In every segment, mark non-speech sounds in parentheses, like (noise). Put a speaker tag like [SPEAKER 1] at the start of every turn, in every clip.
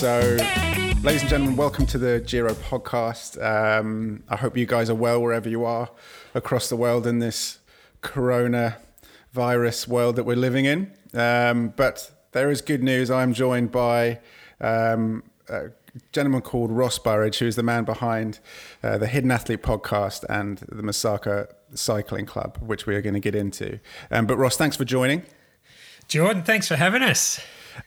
[SPEAKER 1] So, ladies and gentlemen, welcome to the Giro podcast. Um, I hope you guys are well wherever you are across the world in this corona virus world that we're living in. Um, but there is good news. I'm joined by um, a gentleman called Ross Burridge, who is the man behind uh, the Hidden Athlete podcast and the Masaka Cycling Club, which we are going to get into. Um, but, Ross, thanks for joining.
[SPEAKER 2] Jordan, thanks for having us.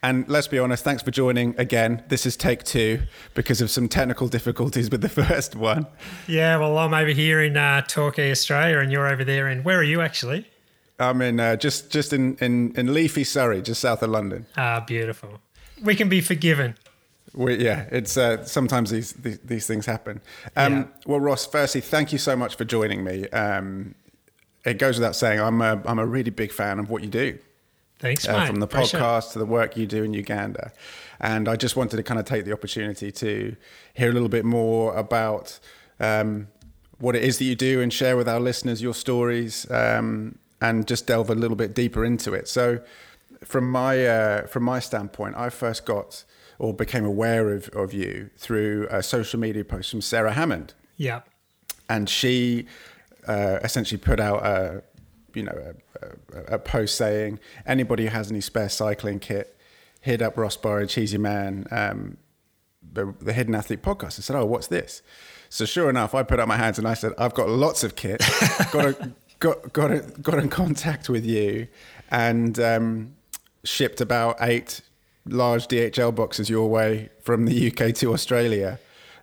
[SPEAKER 1] And let's be honest, thanks for joining again. This is take two because of some technical difficulties with the (laughs) first one.
[SPEAKER 2] Yeah, well, I'm over here in uh, Torquay, Australia, and you're over there in where are you actually?
[SPEAKER 1] I'm in uh, just just in, in in leafy Surrey, just south of London.
[SPEAKER 2] Ah, beautiful. We can be forgiven.
[SPEAKER 1] We, yeah, it's uh, sometimes these, these, these things happen. Um, yeah. Well, Ross, firstly, thank you so much for joining me. Um, it goes without saying, I'm a, I'm a really big fan of what you do.
[SPEAKER 2] Thanks, uh,
[SPEAKER 1] From the podcast to the work you do in Uganda. And I just wanted to kind of take the opportunity to hear a little bit more about um, what it is that you do and share with our listeners your stories um, and just delve a little bit deeper into it. So, from my uh, from my standpoint, I first got or became aware of, of you through a social media post from Sarah Hammond.
[SPEAKER 2] Yeah,
[SPEAKER 1] and she uh, essentially put out a you know, a, a, a, post saying anybody who has any spare cycling kit, hit up Ross he's your man. Um, the, the Hidden Athlete podcast. I said, "Oh, what's this?" So sure enough, I put up my hands and I said, "I've got lots of kit. (laughs) got a, got got a, got in contact with you, and um, shipped about eight large DHL boxes your way from the UK to Australia."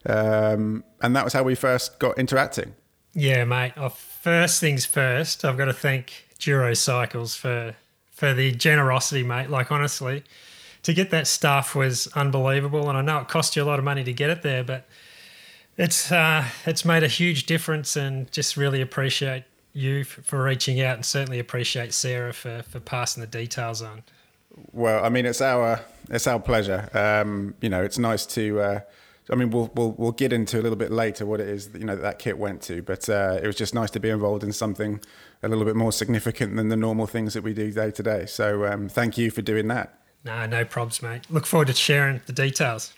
[SPEAKER 1] Um, and that was how we first got interacting.
[SPEAKER 2] Yeah, mate. I've first things first, I've got to thank Giro Cycles for for the generosity, mate. Like honestly, to get that stuff was unbelievable, and I know it cost you a lot of money to get it there, but it's uh, it's made a huge difference, and just really appreciate you for reaching out, and certainly appreciate Sarah for for passing the details on.
[SPEAKER 1] Well, I mean, it's our it's our pleasure. Um, you know, it's nice to. Uh, I mean, we'll we'll we'll get into a little bit later what it is that, you know that, that kit went to, but uh, it was just nice to be involved in something a little bit more significant than the normal things that we do day to day. So um, thank you for doing that.
[SPEAKER 2] No, no probs, mate. Look forward to sharing the details.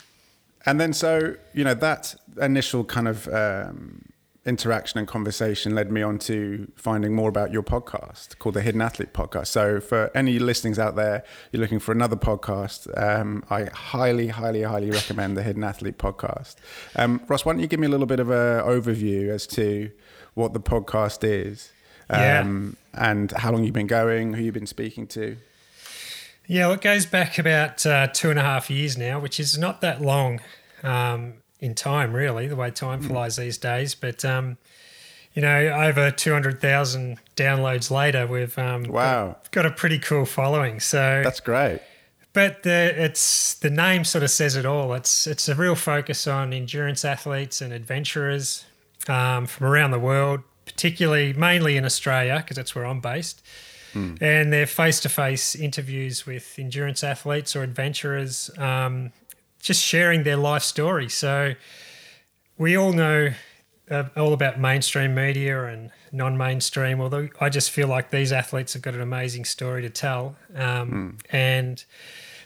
[SPEAKER 1] And then, so you know that initial kind of um, interaction and conversation led me on to finding more about your podcast called the Hidden Athlete Podcast. So, for any listenings out there, you're looking for another podcast, um, I highly, highly, highly recommend the Hidden Athlete Podcast. Um, Ross, why don't you give me a little bit of an overview as to what the podcast is um, yeah. and how long you've been going, who you've been speaking to?
[SPEAKER 2] Yeah, well, it goes back about uh, two and a half years now, which is not that long. Um, in time, really, the way time mm. flies these days. But um, you know, over two hundred thousand downloads later, we've um,
[SPEAKER 1] wow
[SPEAKER 2] got, got, a pretty cool following. So
[SPEAKER 1] that's great.
[SPEAKER 2] But the, it's the name sort of says it all. It's it's a real focus on endurance athletes and adventurers um, from around the world, particularly mainly in Australia because that's where I'm based. Mm. And they're face to face interviews with endurance athletes or adventurers um, just sharing their life story. So we all know uh, all about mainstream media and non-mainstream. Although I just feel like these athletes have got an amazing story to tell, um, mm. and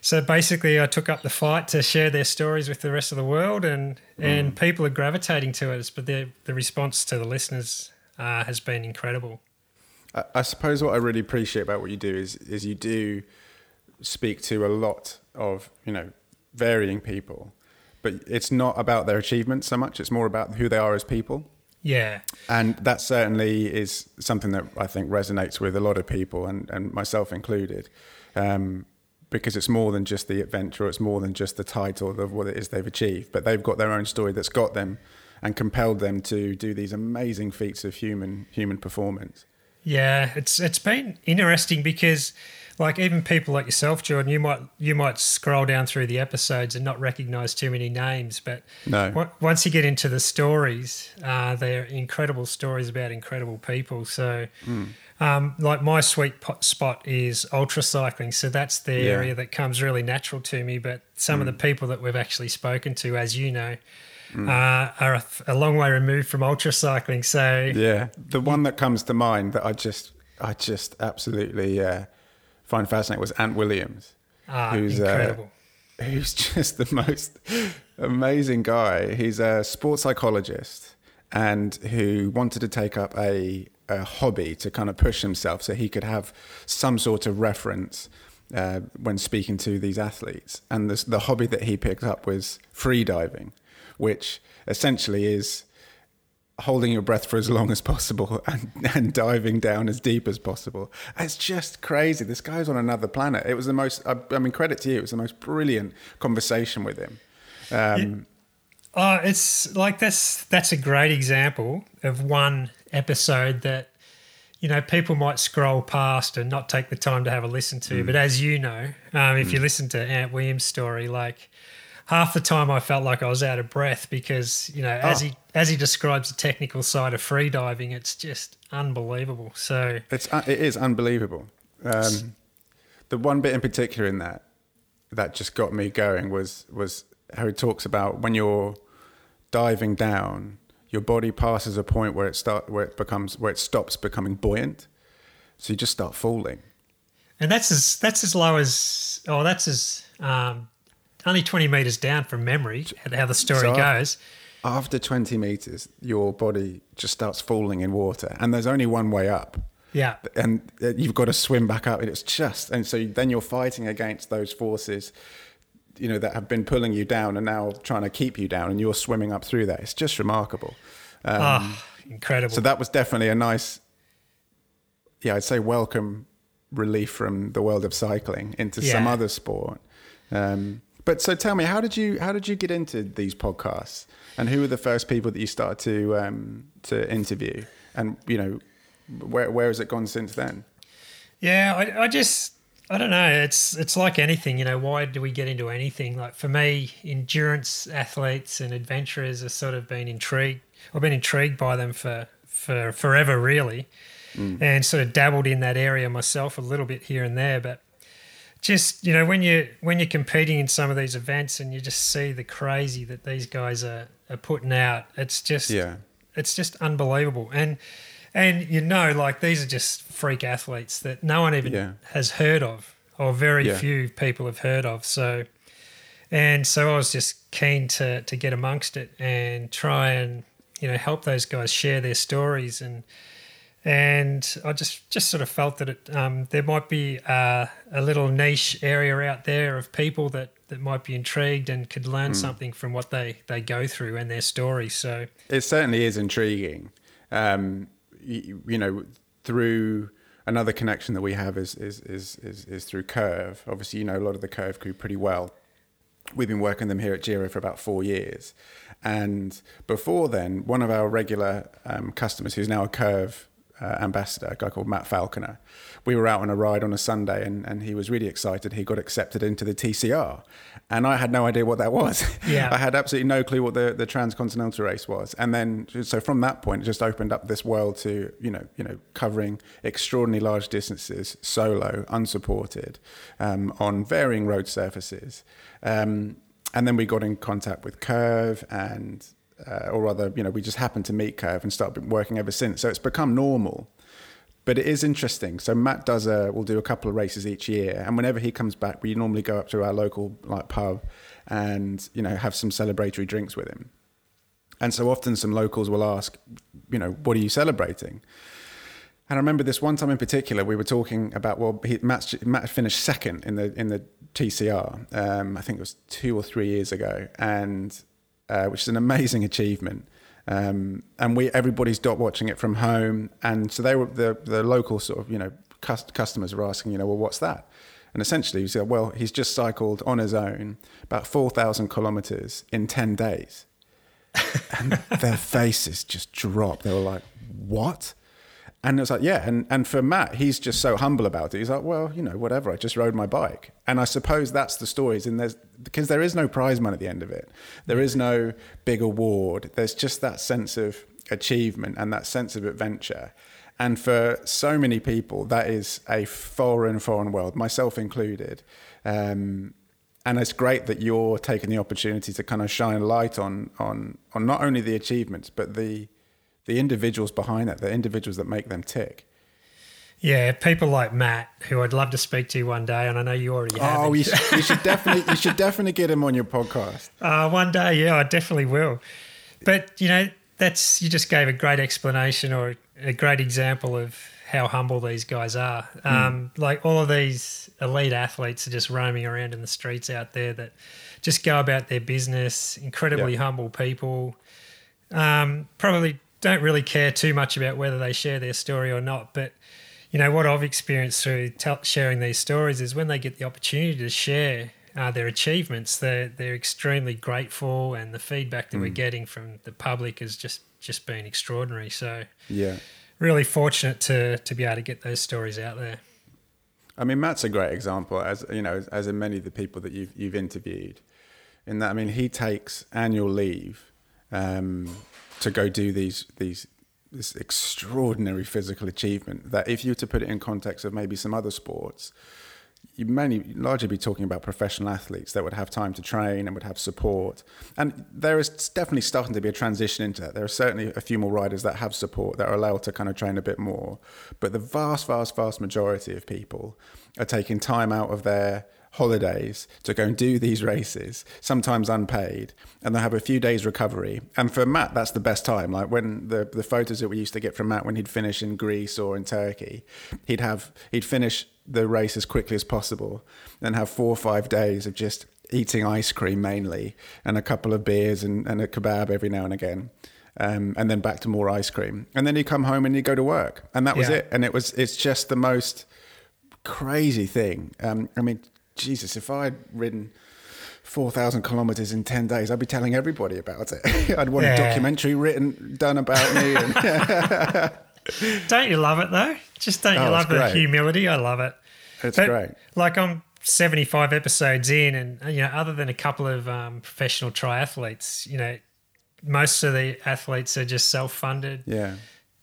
[SPEAKER 2] so basically, I took up the fight to share their stories with the rest of the world, and mm. and people are gravitating to us. But the the response to the listeners uh, has been incredible.
[SPEAKER 1] I, I suppose what I really appreciate about what you do is is you do speak to a lot of you know varying people, but it's not about their achievements so much. It's more about who they are as people.
[SPEAKER 2] Yeah.
[SPEAKER 1] And that certainly is something that I think resonates with a lot of people, and, and myself included, um, because it's more than just the adventure, it's more than just the title of what it is they've achieved, but they've got their own story that's got them and compelled them to do these amazing feats of human human performance.
[SPEAKER 2] Yeah, it's it's been interesting because like even people like yourself, Jordan, you might you might scroll down through the episodes and not recognize too many names, but
[SPEAKER 1] no.
[SPEAKER 2] w- once you get into the stories, uh, they're incredible stories about incredible people. So, mm. um, like my sweet spot is ultra cycling, so that's the yeah. area that comes really natural to me. But some mm. of the hmm. people that we've actually spoken to, as you know. Mm. Uh, are a, a long way removed from ultra cycling, so
[SPEAKER 1] yeah. The one that comes to mind that I just, I just absolutely uh, find fascinating was Ant Williams,
[SPEAKER 2] ah, who's uh, incredible. Uh,
[SPEAKER 1] who's (laughs) just the most amazing guy. He's a sports psychologist and who wanted to take up a, a hobby to kind of push himself so he could have some sort of reference uh, when speaking to these athletes. And this, the hobby that he picked up was free diving, which essentially is holding your breath for as long as possible (laughs) and, and diving down as deep as possible. It's just crazy. This guy's on another planet. It was the most, I, I mean, credit to you, it was the most brilliant conversation with him. Um,
[SPEAKER 2] Oh, it's like that's that's a great example of one episode that you know people might scroll past and not take the time to have a listen to. But as you know, um, if you listen to Ant Williams' story, like half the time I felt like I was out of breath because you know as
[SPEAKER 1] Oh.
[SPEAKER 2] he as he describes the technical side of free diving, it's just unbelievable. So
[SPEAKER 1] It's uh, it is unbelievable. Um, the one bit in particular in that that just got me going was was how he talks about when you're diving down, your body passes a point where it start where it becomes where it stops becoming buoyant, so you just start falling.
[SPEAKER 2] and that's as that's as low as oh that's as um, only twenty meters down from memory. How the story
[SPEAKER 1] So-
[SPEAKER 2] goes.
[SPEAKER 1] After 20 meters, your body just starts falling in water, and there's only one way up.
[SPEAKER 2] Yeah.
[SPEAKER 1] and uh, you've got to swim back up and it's just and so then you're fighting against those forces you know that have been pulling you down and now trying to keep you down and you're swimming up through that it's just remarkable um,
[SPEAKER 2] Ah, incredible.
[SPEAKER 1] so that was definitely a nice yeah i'd say welcome relief from the world of cycling into some other sport um, but so tell me how did you how did you get into these podcasts and who were the first people that you started to um, to interview and you know where where has it gone since then
[SPEAKER 2] Yeah, I, I just I don't know. It's it's like anything, you know. Why do we get into anything? Like for me, endurance athletes and adventurers have sort of been intrigued. I've been intrigued by them for for forever, really, and sort of dabbled in that area myself a little bit here and there. But just you know, when you when you're competing in some of these events and you just see the crazy that these guys are are putting out, it's just
[SPEAKER 1] Yeah.
[SPEAKER 2] it's just unbelievable. And and you know, like these are just freak athletes that no one even
[SPEAKER 1] Yeah.
[SPEAKER 2] has heard of, or very
[SPEAKER 1] Yeah.
[SPEAKER 2] few people have heard of. So, and so I was just keen to to get amongst it and try and you know help those guys share their stories and and I just just sort of felt that it um, there might be uh, a little niche area out there of people that that might be intrigued and could learn something from what they they go through and their story. So
[SPEAKER 1] It certainly is intriguing. Um, you, you know, through another connection that we have is, is is is is through Curve. Obviously, you know a lot of the Curve crew pretty well. We've been working them here at Giro for about four years, and before then, one of our regular um, customers, who's now a Curve uh, ambassador, a guy called Matt Falconer. We were out on a ride on a Sunday, and, and he was really excited. He got accepted into the TCR, and I had no idea what that was. (laughs)
[SPEAKER 2] Yeah.
[SPEAKER 1] I had absolutely no clue what the, the transcontinental race was, and then so from that point, it just opened up this world to you know you know covering extraordinarily large distances solo, unsupported, um, on varying road surfaces, um, and then we got in contact with Curve and. Uh, or rather, you know, we just happened to meet Curve and started working ever since. So it's become normal but it is interesting. So Matt does a, we'll do a couple of races each year, and whenever he comes back, we normally go up to our local like pub, and you know have some celebratory drinks with him. And so often some locals will ask, you know, what are you celebrating? And I remember this one time in particular, we were talking about well, he, Matt's, Matt finished second in the in the TCR. Um, I think it was two or three years ago, and uh, which is an amazing achievement. Um, and we everybody's dot watching it from home, and so they were the the local sort of you know cus- customers were asking, you know, well, what's that? And essentially, he said, well, he's just cycled on his own about four thousand kilometers in ten days (laughs) and their faces just dropped. They were like, "What?" And it's like, "Yeah." And and for Matt, he's just so humble about it. He's like, "Well, you know, whatever. I just rode my bike." And I suppose that's the stories. And there's because there is no prize money at the end of it. There is no big award. There's just that sense of achievement and that sense of adventure. And for so many people, that is a foreign, foreign world, myself included. Um, and it's great that you're taking the opportunity to kind of shine light on on on not only the achievements but the the individuals behind that, the individuals that make them tick.
[SPEAKER 2] Yeah, people like Matt, who I'd love to speak to one day, and I know you already have.
[SPEAKER 1] Oh, you (laughs) should, you should definitely you should definitely get him on your podcast.
[SPEAKER 2] Uh, one day, yeah, I definitely will. But you know, that's you just gave a great explanation or a great example of how humble these guys are. Um, Like all of these elite athletes are just roaming around in the streets out there that just go about their business. Incredibly
[SPEAKER 1] Yeah.
[SPEAKER 2] humble people. Um, probably don't really care too much about whether they share their story or not, but you know what I've experienced through tell sharing these stories is when they get the opportunity to share uh, their achievements, they're they're extremely grateful, and the feedback that we're getting from the public has just just been extraordinary. So
[SPEAKER 1] Yeah.
[SPEAKER 2] really fortunate to to be able to get those stories out there.
[SPEAKER 1] I mean, Matt's a great example, as you know, as, as in many of the people that you've you've interviewed. In that, I mean, he takes annual leave um, to go do these these this extraordinary physical achievement. That if you were to put it in context of maybe some other sports, you mainly largely be talking about professional athletes that would have time to train and would have support. And there is definitely starting to be a transition into that. There are certainly a few more riders that have support that are allowed to kind of train a bit more. But the vast, vast, vast majority of people are taking time out of their holidays to go and do these races, sometimes unpaid, and they'll have a few days recovery. And for Matt, that's the best time. Like when the, the photos that we used to get from Matt when he'd finish in Greece or in Turkey, he'd have he'd finish the race as quickly as possible, then have four or five days of just eating ice cream mainly and a couple of beers and, and a kebab every now and again. Um, and then back to more ice cream. And then you come home and you go to work. And that was
[SPEAKER 2] Yeah.
[SPEAKER 1] it. And it was it's just the most crazy thing. Um, I mean, Jesus, if I'd ridden 4,000 kilometers in 10 days, I'd be telling everybody about it. (laughs) I'd want a documentary written, done about me. And, (laughs) (laughs)
[SPEAKER 2] Don't you love it though? Just don't you
[SPEAKER 1] Oh,
[SPEAKER 2] love the humility? I love it.
[SPEAKER 1] it's
[SPEAKER 2] But,
[SPEAKER 1] great.
[SPEAKER 2] Like I'm 75 episodes in, and you know, other than a couple of um, professional triathletes, you know, most of the athletes are just self-funded,
[SPEAKER 1] Yeah.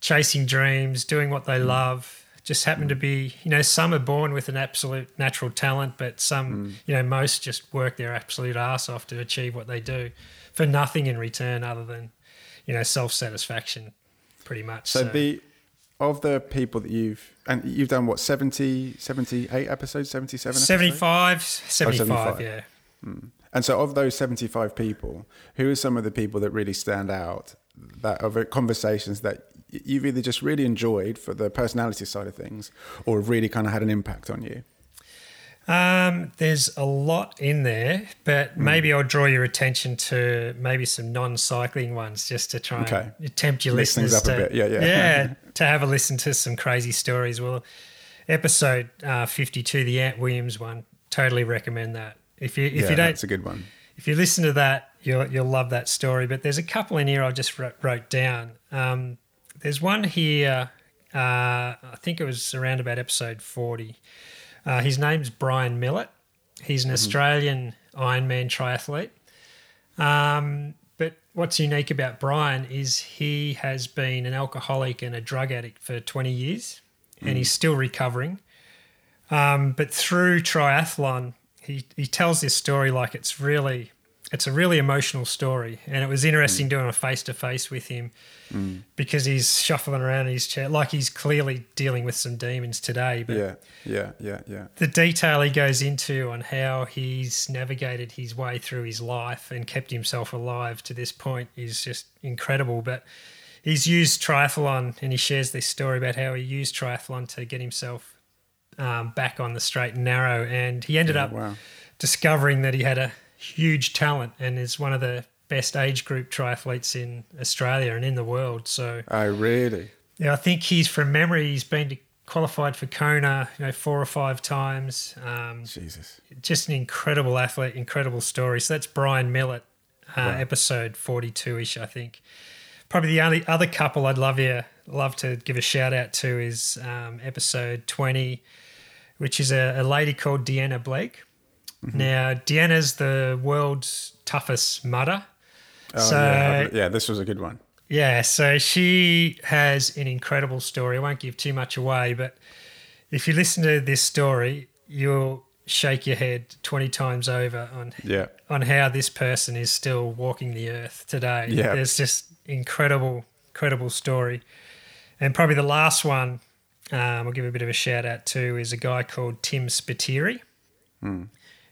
[SPEAKER 2] chasing dreams, doing what
[SPEAKER 1] Mm.
[SPEAKER 2] they love. Just happen to be, you know, some are born with an absolute natural talent, but some,
[SPEAKER 1] Mm.
[SPEAKER 2] you know, most just work their absolute ass off to achieve what they do for nothing in return other than, you know, self-satisfaction, pretty much.
[SPEAKER 1] So, the of the people that you've and you've done what 70 78 episodes 77 episodes?
[SPEAKER 2] 75, 75,
[SPEAKER 1] 75.
[SPEAKER 2] yeah.
[SPEAKER 1] and so of those 75 people who are some of the people that really stand out that are conversations that you've either just really enjoyed for the personality side of things or have really kind of had an impact on you
[SPEAKER 2] Um, there's a lot in there, but
[SPEAKER 1] Hmm.
[SPEAKER 2] maybe I'll draw your attention to maybe some non-cycling ones just to try
[SPEAKER 1] Okay.
[SPEAKER 2] and tempt your
[SPEAKER 1] Mix
[SPEAKER 2] listeners
[SPEAKER 1] up a bit. Yeah, yeah.
[SPEAKER 2] yeah (laughs) to have a listen to some crazy stories. Well, episode uh, 52, the Ant Williams one, totally recommend that. If you if
[SPEAKER 1] yeah
[SPEAKER 2] you don't
[SPEAKER 1] that's a good one
[SPEAKER 2] if you listen to that, you'll you'll love that story. But there's a couple in here I just wrote, wrote down. Um, there's one here. Uh, I think it was around about episode forty. Uh, his name's Brian Millett. He's an Australian Ironman triathlete. Um, but what's unique about Brian is he has been an alcoholic and a drug addict for 20 years, and he's still recovering. Um, but through triathlon, he, he tells this story like it's really it's a really emotional story, and it was interesting doing a face to face with him because he's shuffling around in his chair like he's clearly dealing with some demons today. But
[SPEAKER 1] yeah yeah yeah yeah
[SPEAKER 2] the detail he goes into on how he's navigated his way through his life and kept himself alive to this point is just incredible. But he's used triathlon and he shares this story about how he used triathlon to get himself um, back on the straight and narrow. And he ended up
[SPEAKER 1] wow
[SPEAKER 2] discovering that he had a huge talent and is one of the best age group triathletes in Australia and in the world. So
[SPEAKER 1] oh really
[SPEAKER 2] yeah, I think he's from memory. He's been to, qualified for Kona, you know, four or five times. Um,
[SPEAKER 1] jesus
[SPEAKER 2] just an incredible athlete, incredible story. So that's Brian Millett, uh, episode forty-two-ish, I think. Probably the only other couple I'd love you love to give a shout out to is um, episode twenty, which is a, a lady called Deanna Blake. Now, Deanna's the world's toughest mudder.
[SPEAKER 1] oh,
[SPEAKER 2] so
[SPEAKER 1] yeah, yeah this was a good one
[SPEAKER 2] yeah, so she has an incredible story. I won't give too much away, but if you listen to this story, you'll shake your head 20 times over on
[SPEAKER 1] yeah
[SPEAKER 2] on how this person is still walking the earth today.
[SPEAKER 1] Yeah.
[SPEAKER 2] There's just incredible, incredible story. And probably the last one um, I'll give a bit of a shout out to, is a guy called Tim Spiteri.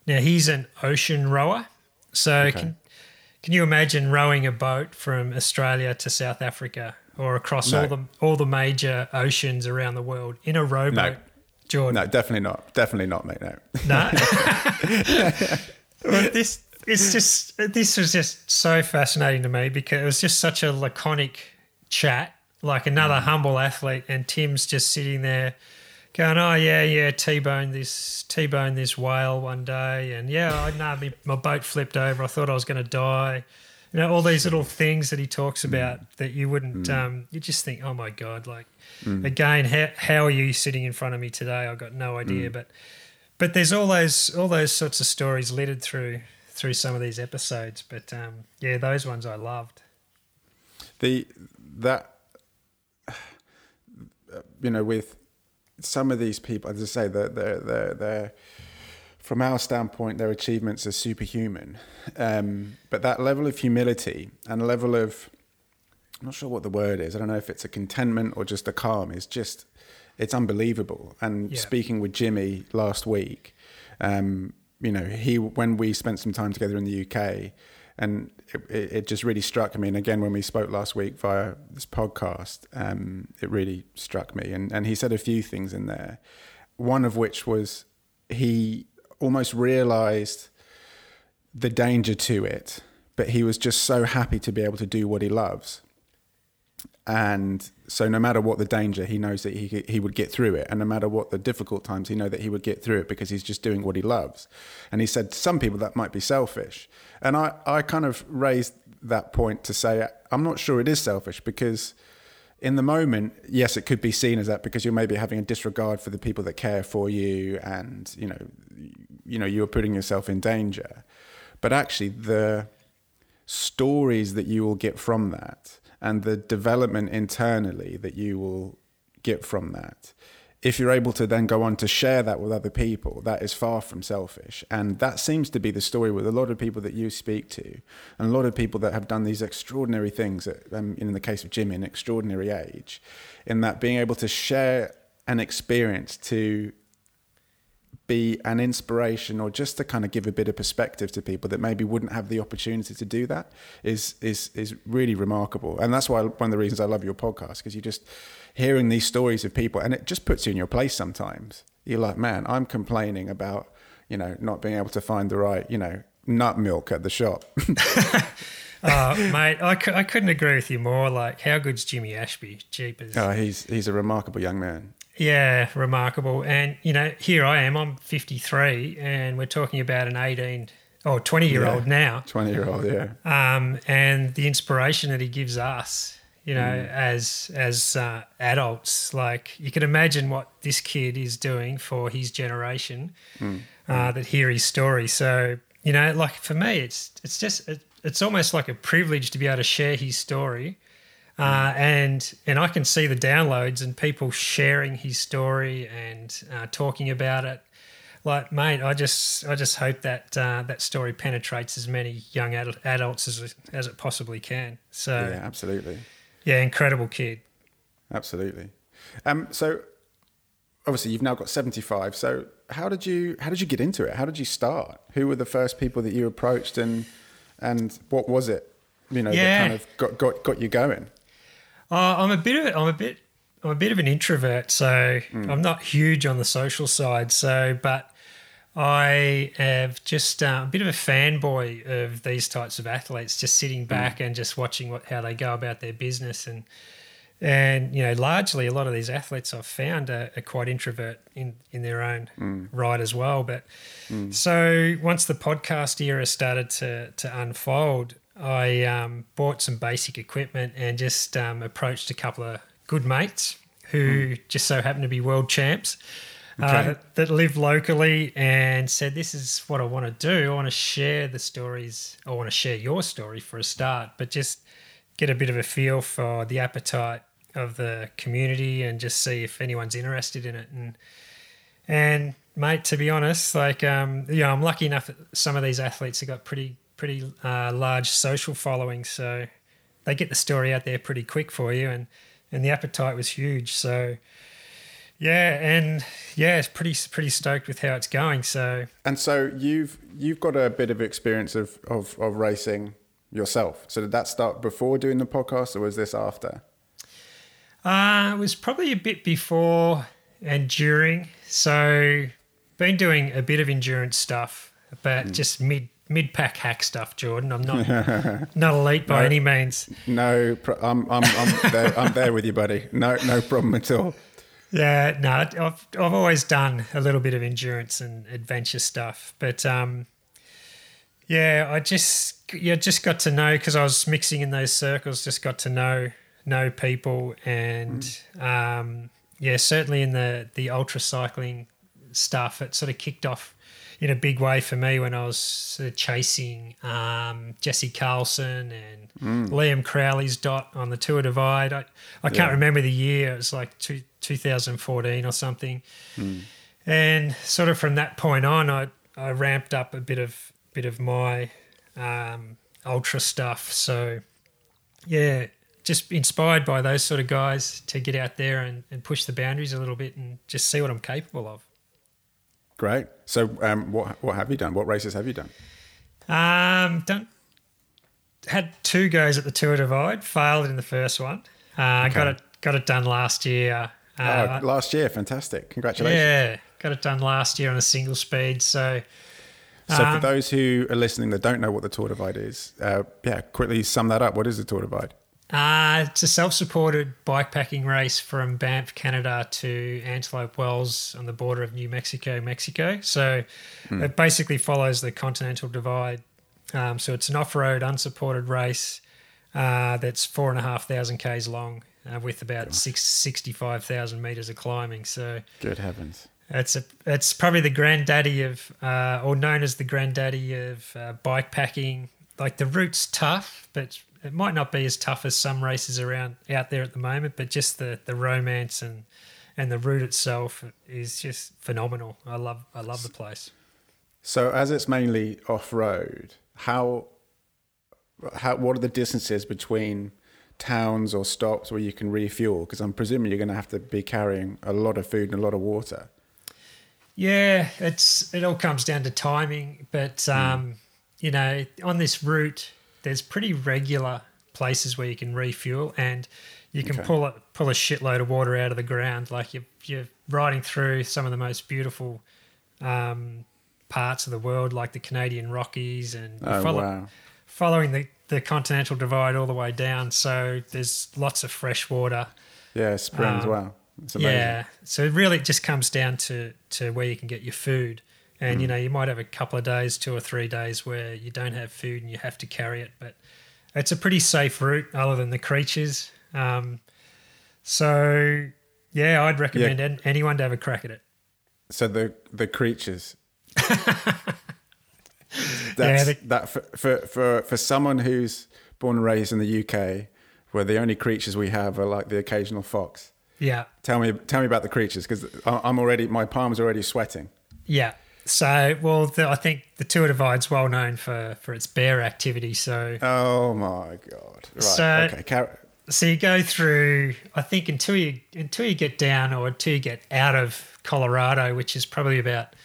[SPEAKER 2] Now, he's an ocean rower. So,
[SPEAKER 1] Okay.
[SPEAKER 2] can, can you imagine rowing a boat from Australia to South Africa or across
[SPEAKER 1] No.
[SPEAKER 2] all the all the major oceans around the world in a rowboat? Jordan.
[SPEAKER 1] No, definitely not. Definitely not, mate. No.
[SPEAKER 2] No. (laughs) Well, this it's just this was just so fascinating to me because it was just such a laconic chat, like another
[SPEAKER 1] Mm.
[SPEAKER 2] humble athlete, and Tim's just sitting there going, "Oh yeah, yeah, t-bone this t-bone this whale one day, and yeah, I know my, my boat flipped over. I thought I was going to die." You know, all these little things that he talks about that you wouldn't, um, you just think, "Oh my god!" Like again, how how are you sitting in front of me today? I got no idea, but but there's all those all those sorts of stories littered through through some of these episodes. But um, yeah, those ones I loved.
[SPEAKER 1] the that (sighs) you know with some of these people as i say they're they're they're, they're from our standpoint their achievements are superhuman. Um, but that level of humility and a level of i'm not sure what the word is. I don't know if it's a contentment or just a calm. Is just it's unbelievable. And
[SPEAKER 2] Yeah.
[SPEAKER 1] speaking with jimmy last week um, you know he when we spent some time together in the uk and it, it just really struck me. And again, when we spoke last week via this podcast, um, it really struck me. And and he said a few things in there. One of which was he almost realised the danger to it, but he was just so happy to be able to do what he loves. And so, no matter what the danger, he knows that he he would get through it, and no matter what the difficult times, he know that he would get through it because he's just doing what he loves. And he said, some people that might be selfish, and I I kind of raised that point to say I'm not sure it is selfish because in the moment, yes, it could be seen as that because you're maybe having a disregard for the people that care for you, and you know, you know, you're putting yourself in danger. But actually, the stories that you will get from that and the development internally that you will get from that. If you're able to then go on to share that with other people that is far from selfish. And that seems to be the story with a lot of people that you speak to and a lot of people that have done these extraordinary things at, um, in the case of jimmy an extraordinary age in that being able to share an experience to be an inspiration or just to kind of give a bit of perspective to people that maybe wouldn't have the opportunity to do that is is is really remarkable and that's why one of the reasons I love your podcast because you just hearing these stories of people and it just puts you in your place sometimes you're like man I'm complaining about you know not being able to find the right you know nut milk at the shop
[SPEAKER 2] Oh, (laughs) mate, I, cou- I couldn't agree with you more. Like, how good's Jimmy Ashby? Jeepers.
[SPEAKER 1] oh he's he's a remarkable young man
[SPEAKER 2] Yeah, remarkable. And, you know, here I am, I'm 53, and we're talking about an 18 or 20 year old now.
[SPEAKER 1] 20 year old yeah
[SPEAKER 2] um, and the inspiration that he gives us, you know, as as uh, adults. Like you can imagine what this kid is doing for his generation uh, that hear his story. So you know, like for me, it's it's just it, it's almost like a privilege to be able to share his story. Uh, and and I can see the downloads and people sharing his story and uh, talking about it. Like, mate, I just I just hope that uh, that story penetrates as many young adult, adults as as it possibly can. So
[SPEAKER 1] yeah absolutely.
[SPEAKER 2] yeah, incredible kid.
[SPEAKER 1] Absolutely. Um, so obviously you've now got 75. So how did you how did you get into it? How did you start? Who were the first people that you approached and and what was it? You know,
[SPEAKER 2] Yeah.
[SPEAKER 1] that kind of got, got got you going.
[SPEAKER 2] Uh, I'm a bit of I'm a bit I'm a bit of an introvert, so I'm not huge on the social side. So, but I have just uh, a bit of a fanboy of these types of athletes, just sitting back and just watching what how they go about their business and and you know largely a lot of these athletes I've found are, are quite introvert in in their own right as well. But so once the podcast era started to to unfold, I um, bought some basic equipment and just um, approached a couple of good mates who just so happened to be world champs uh,
[SPEAKER 1] Okay.
[SPEAKER 2] that, that live locally and said, This is what I want to do. I want to share the stories. I want to share your story for a start, but just get a bit of a feel for the appetite of the community and just see if anyone's interested in it. And and mate, to be honest, like um, you know, I'm lucky enough that some of these athletes have got pretty pretty uh, large social following, so they get the story out there pretty quick for you, and and the appetite was huge. So Yeah, and yeah, it's pretty pretty stoked with how it's going. So
[SPEAKER 1] And so you've you've got a bit of experience of, of, of racing yourself. So did that start before doing the podcast, or was this after?
[SPEAKER 2] uh, it was probably a bit before and during. So been doing a bit of endurance stuff, but just mid mid pack hack stuff. Jordan, I'm not (laughs) not elite by
[SPEAKER 1] No.
[SPEAKER 2] any means.
[SPEAKER 1] No, I'm I'm I'm there, I'm there with you, buddy. No no problem at all.
[SPEAKER 2] Yeah, no, I've I've always done a little bit of endurance and adventure stuff, but um, yeah, I just yeah just got to know because I was mixing in those circles. Just got to know know people, and um, yeah, certainly in the the ultra cycling stuff, it sort of kicked off in a big way for me when I was sort of chasing um, Jesse Carlsson and Liam Crowley's dot on the Tour Divide. I, I can't
[SPEAKER 1] Yeah.
[SPEAKER 2] remember the year. It was like two, 2014 or something. And sort of from that point on, I, I ramped up a bit of bit of my um, ultra stuff. So yeah, just inspired by those sort of guys to get out there and, and push the boundaries a little bit and just see what I'm capable of.
[SPEAKER 1] Great. So um, what what have you done? What races have you done?
[SPEAKER 2] Um, done, had two goes at the Tour Divide. Failed in the first one. Uh, Got it. Got it done last year. Uh,
[SPEAKER 1] oh, last year, fantastic! Congratulations.
[SPEAKER 2] yeah, got it done last year on a single speed. So
[SPEAKER 1] So for
[SPEAKER 2] Um,
[SPEAKER 1] those who are listening that don't know what the Tour Divide is, uh, yeah, quickly sum that up. What is the Tour Divide?
[SPEAKER 2] Uh, it's a self-supported bikepacking race from Banff, Canada, to Antelope Wells on the border of New Mexico, Mexico. So it basically follows the Continental Divide. Um, so it's an off-road, unsupported race uh, that's four and a half thousand k's long, uh, with about six, 65,000 meters of climbing. So
[SPEAKER 1] Good heavens!
[SPEAKER 2] It's a it's probably the granddaddy of, uh, or known as the granddaddy of uh, bike. Like the route's tough, but it might not be as tough as some races around out there at the moment. But just the the romance and and the route itself is just phenomenal. I love I love the place.
[SPEAKER 1] So as it's mainly off road, how how what are the distances between towns or stops where you can refuel? Because I'm presuming you're going to have to be carrying a lot of food and a lot of water.
[SPEAKER 2] Yeah, it's it all comes down to timing, but um, you know, on this route, there's pretty regular places where you can refuel, and you can
[SPEAKER 1] Okay.
[SPEAKER 2] pull a pull a shitload of water out of the ground. Like you're you're riding through some of the most beautiful um, parts of the world, like the Canadian Rockies, and
[SPEAKER 1] Oh
[SPEAKER 2] follow,
[SPEAKER 1] wow!
[SPEAKER 2] following the the Continental Divide all the way down. So there's lots of fresh water.
[SPEAKER 1] Yeah, springs.
[SPEAKER 2] Um,
[SPEAKER 1] wow, it's amazing.
[SPEAKER 2] Yeah. So it really just comes down to, to where you can get your food. And,
[SPEAKER 1] Mm.
[SPEAKER 2] you know, you might have a couple of days, two or three days where you don't have food and you have to carry it. But it's a pretty safe route other than the creatures. Um, so, yeah, I'd recommend an anyone to have a crack at it.
[SPEAKER 1] So the the creatures. (laughs) That's,
[SPEAKER 2] the-
[SPEAKER 1] that for, for for for someone who's born and raised in the UK, where the only creatures we have are like the occasional fox.
[SPEAKER 2] Yeah.
[SPEAKER 1] Tell me tell me about the creatures because I'm already my palms are already sweating.
[SPEAKER 2] Yeah. So, well, the, I think the Tour Divide's well known for, for its bear activity. So,
[SPEAKER 1] Oh my god! Right.
[SPEAKER 2] So-
[SPEAKER 1] okay. Car-
[SPEAKER 2] So you go through, I think until you until you get down or until you get out of Colorado, which is probably about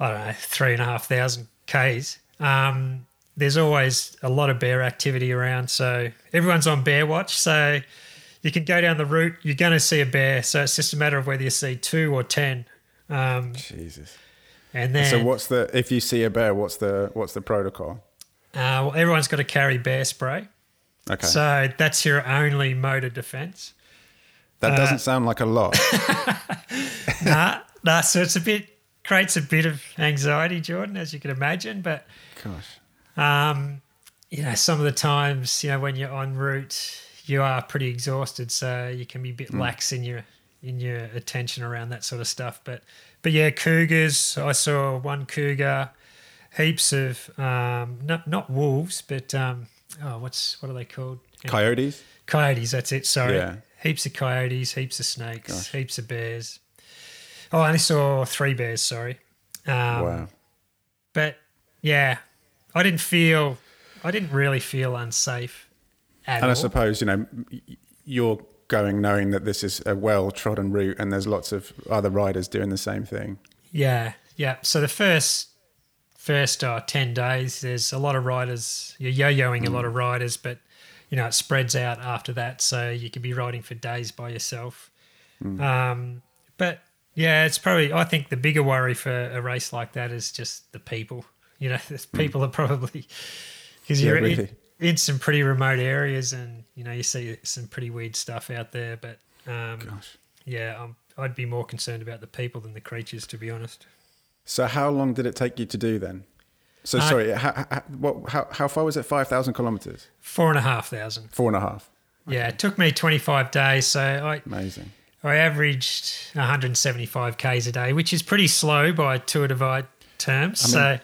[SPEAKER 2] I don't know three and a half thousand k's. Um, there's always a lot of bear activity around, so everyone's on bear watch. So you can go down the route, you're going to see a bear. So it's just a matter of whether you see two or ten. Um,
[SPEAKER 1] Jesus.
[SPEAKER 2] And then
[SPEAKER 1] So what's the if you see a bear? What's the what's the protocol?
[SPEAKER 2] uh, well, everyone's got to carry bear spray.
[SPEAKER 1] Okay.
[SPEAKER 2] So that's your only mode of defense.
[SPEAKER 1] that
[SPEAKER 2] uh,
[SPEAKER 1] doesn't sound like a lot. (laughs)
[SPEAKER 2] nah, nah. So it's a bit creates a bit of anxiety, Jordan, as you can imagine. But
[SPEAKER 1] Gosh.
[SPEAKER 2] um, you know, some of the times, you know, when you're en route, you are pretty exhausted, so you can be a bit lax in your in your attention around that sort of stuff. But but yeah, cougars. I saw one cougar, heaps of um, not not wolves, but um, oh, what's what are they called?
[SPEAKER 1] Coyotes.
[SPEAKER 2] Coyotes, that's it. Sorry.
[SPEAKER 1] Yeah.
[SPEAKER 2] Heaps of coyotes, heaps of snakes,
[SPEAKER 1] Gosh.
[SPEAKER 2] heaps of bears. Oh, I only saw three bears, sorry. Um,
[SPEAKER 1] wow.
[SPEAKER 2] But yeah, I didn't feel, I didn't really feel unsafe at
[SPEAKER 1] And
[SPEAKER 2] all.
[SPEAKER 1] I suppose you know you're going knowing that this is a well trodden route and there's lots of other riders doing the same thing.
[SPEAKER 2] Yeah, yeah. So the first first uh, ten days, there's a lot of riders. You're yo-yoing a lot of riders, but you know it spreads out after that, so you could be riding for days by yourself. Um, but yeah, it's probably. I think the bigger worry for a race like that is just the people. You know, (laughs) there's people are probably because
[SPEAKER 1] Yeah,
[SPEAKER 2] you're in,
[SPEAKER 1] really.
[SPEAKER 2] In some pretty remote areas, and you know you see some pretty weird stuff out there. But um,
[SPEAKER 1] Gosh.
[SPEAKER 2] yeah, I'm, I'd be more concerned about the people than the creatures, to be honest.
[SPEAKER 1] So how long did it take you to do then? So
[SPEAKER 2] Uh,
[SPEAKER 1] sorry, how, how, what, how, how far was it? 5,000 kilometers?
[SPEAKER 2] Four and a half thousand.
[SPEAKER 1] Four and a half.
[SPEAKER 2] Yeah, it took me 25 days, so I
[SPEAKER 1] Amazing.
[SPEAKER 2] I averaged 175 k's a day, which is pretty slow by Tour Divide terms. so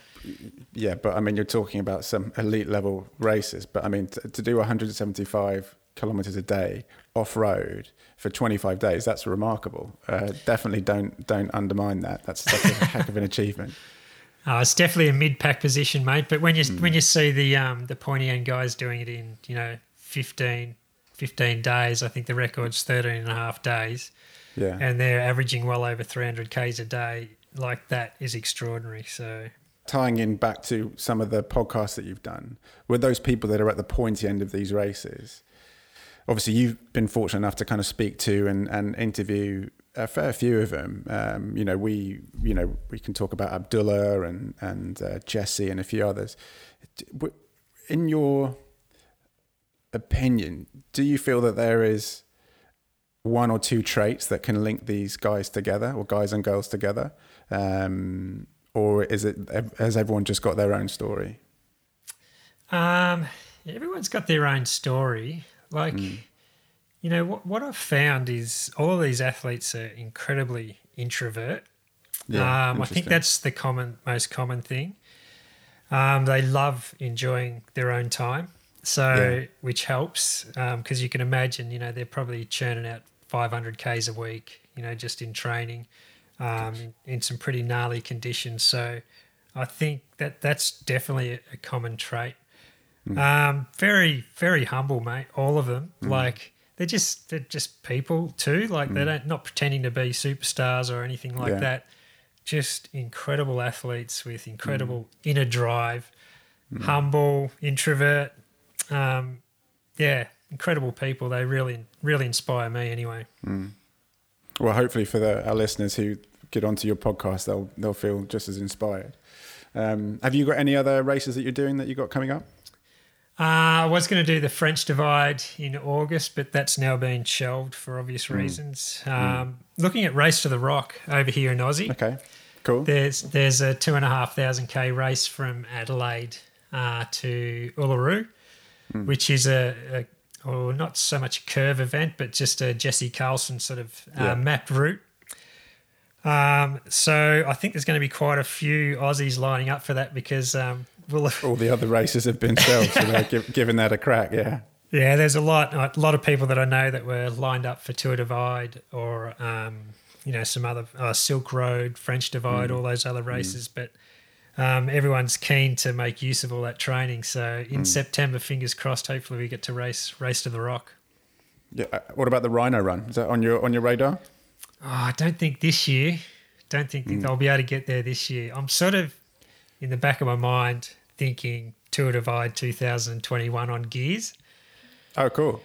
[SPEAKER 1] Yeah, but I mean, you're talking about some elite level races. But I mean, to, to do 175 kilometers a day off road for 25 days, that's remarkable. Uh, definitely don't don't undermine that. That's, that's a heck of an achievement.
[SPEAKER 2] uh, (laughs) it's definitely a mid pack position, mate. But when you
[SPEAKER 1] Hmm.
[SPEAKER 2] when you see the um, the pointy end guys doing it in you know 15, 15 days, I think the record's 13 and a half days,
[SPEAKER 1] Yeah.
[SPEAKER 2] and they're averaging well over 300 k's a day. Like that is extraordinary. So
[SPEAKER 1] Tying in back to some of the podcasts that you've done, with those people that are at the pointy end of these races, obviously you've been fortunate enough to kind of speak to and, and interview a fair few of them. Um, you know, we you know we can talk about Abdullah and and uh, Jesse and a few others. In your opinion, do you feel that there is one or two traits that can link these guys together, or guys and girls together, um, or is it has everyone just got their own story?
[SPEAKER 2] Um, everyone's got their own story. Like, you know, what, what I've found is all of these athletes are incredibly introvert. um, I think that's the common, most common thing. Um, they love enjoying their own time, so
[SPEAKER 1] Yeah.
[SPEAKER 2] which helps because you can imagine, you know, they're probably churning out 500 k's a week, you know, just in training, um, in, some pretty gnarly conditions. So I think that that's definitely a, common trait. Um, very, very humble, mate. All of them, like they're just they're just people too. Like they don't not pretending to be superstars or anything like
[SPEAKER 1] Yeah.
[SPEAKER 2] that. Just incredible athletes with incredible inner drive, humble, introvert. Um, yeah, incredible people. They really, really inspire me. Anyway,
[SPEAKER 1] Well, hopefully for the, our listeners who get onto your podcast, they'll they'll feel just as inspired. Um, have you got any other races that you're doing that you got coming up?
[SPEAKER 2] uh, I was going to do the French Divide in August, but that's now been shelved for obvious reasons. Um, Looking at Race to the Rock over here in Aussie.
[SPEAKER 1] Okay, cool.
[SPEAKER 2] There's there's a two and a half thousand k race from Adelaide uh, to Uluru, which is a, a or not so much a curve event, but just a Jesse Carlsson sort of uh,
[SPEAKER 1] Yeah.
[SPEAKER 2] mapped route. Um, so I think there's going to be quite a few Aussies lining up for that because um, we'll
[SPEAKER 1] All the other races have been shelved, so they're gi- giving that a crack. Yeah,
[SPEAKER 2] Yeah, there's a lot, a lot of people that I know that were lined up for Tour Divide or, um, you know, some other uh, Silk Road, French Divide, all those other races. But um, everyone's keen to make use of all that training. So in September, fingers crossed, hopefully we get to race race to the Rock.
[SPEAKER 1] yeah. uh, What about the Rhino Run? Is that on your on your radar?
[SPEAKER 2] Oh, I don't think this year. Don't think they'll be able to get there this year. I'm sort of in the back of my mind thinking Tour Divide 2021 on gears.
[SPEAKER 1] Oh, cool.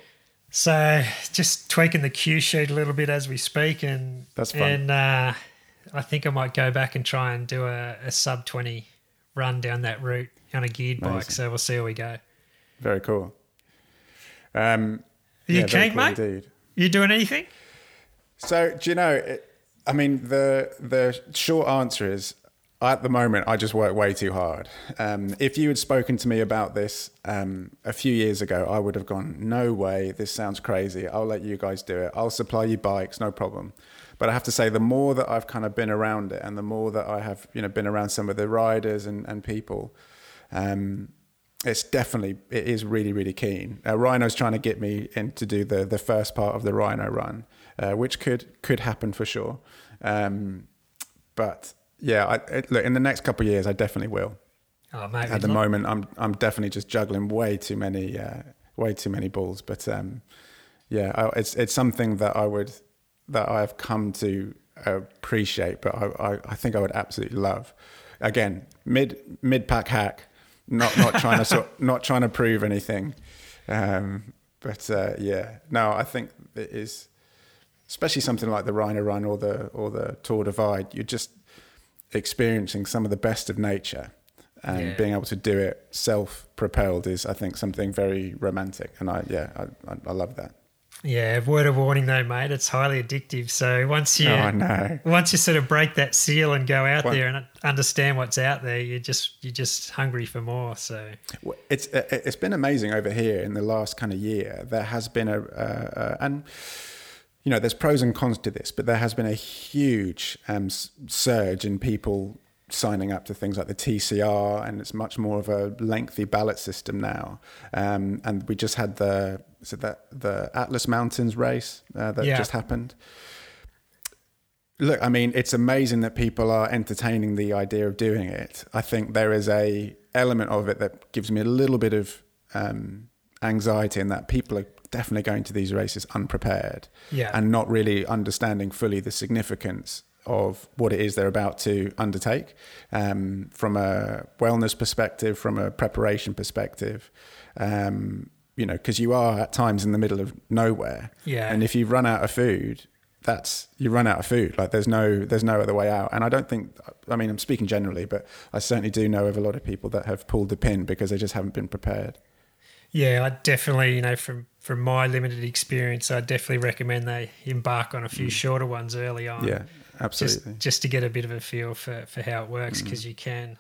[SPEAKER 2] So just tweaking the cue sheet a little bit as we speak, and
[SPEAKER 1] That's fun.
[SPEAKER 2] And uh, I think I might go back and try and do a, a sub twenty run down that route on a geared bike. So we'll see how we go.
[SPEAKER 1] Very cool. Um,
[SPEAKER 2] Are you
[SPEAKER 1] yeah,
[SPEAKER 2] keen,
[SPEAKER 1] cool
[SPEAKER 2] mate?
[SPEAKER 1] Indeed.
[SPEAKER 2] You doing anything?
[SPEAKER 1] So do you know? I mean, the the short answer is at the moment I just work way too hard. Um, if you had spoken to me about this um, a few years ago, I would have gone, "No way! This sounds crazy. I'll let you guys do it. I'll supply you bikes, no problem." But I have to say, the more that I've kind of been around it, and the more that I have, you know, been around some of the riders and, and people, um, it's definitely it is really really keen. Uh, Rhino's trying to get me in to do the the first part of the Rhino run, uh, which could could happen for sure. Um, but yeah, I, it, look in the next couple of years, I definitely will.
[SPEAKER 2] Oh, mate.
[SPEAKER 1] At the
[SPEAKER 2] lo-
[SPEAKER 1] moment, I'm I'm definitely just juggling way too many uh, way too many balls. But um, yeah, I, it's it's something that I would that I have come to appreciate, but I, I, I think I would absolutely love. Again, mid mid pack hack, not not (laughs) trying to sort, not trying to prove anything, um, but uh, yeah, no, I think it is, especially something like the Rhino Run or the or the Tour Divide. You're just experiencing some of the best of nature and yeah. being able to do it self-propelled is i think something very romantic and i yeah i, I love that
[SPEAKER 2] yeah word of warning though mate it's highly addictive so once you
[SPEAKER 1] oh, no.
[SPEAKER 2] once you sort of break that seal and go out there and understand what's out there you're just you're just hungry for more so
[SPEAKER 1] it's it's been amazing over here in the last kind of year there has been a, a, a and you know, there's pros and cons to this, but there has been a huge um, surge in people signing up to things like the TCR, and it's much more of a lengthy ballot system now. Um, and we just had the so that the Atlas Mountains race uh, that yeah. just happened. Look, I mean, it's amazing that people are entertaining the idea of doing it. I think there is a element of it that gives me a little bit of um, anxiety in that people are definitely going to these races unprepared
[SPEAKER 2] yeah.
[SPEAKER 1] and not really understanding fully the significance of what it is they're about to undertake um, from a wellness perspective, from a preparation perspective. Um, you know, because you are at times in the middle of nowhere.
[SPEAKER 2] Yeah.
[SPEAKER 1] And if you run out of food, that's you run out of food. Like there's no there's no other way out. And I don't think I mean I'm speaking generally, but I certainly do know of a lot of people that have pulled the pin because they just haven't been prepared.
[SPEAKER 2] Yeah, I definitely, you know, from from my limited experience, I definitely recommend they embark on a few mm. shorter ones early on.
[SPEAKER 1] Yeah, absolutely.
[SPEAKER 2] Just, just to get a bit of a feel for, for how it works, because mm. you can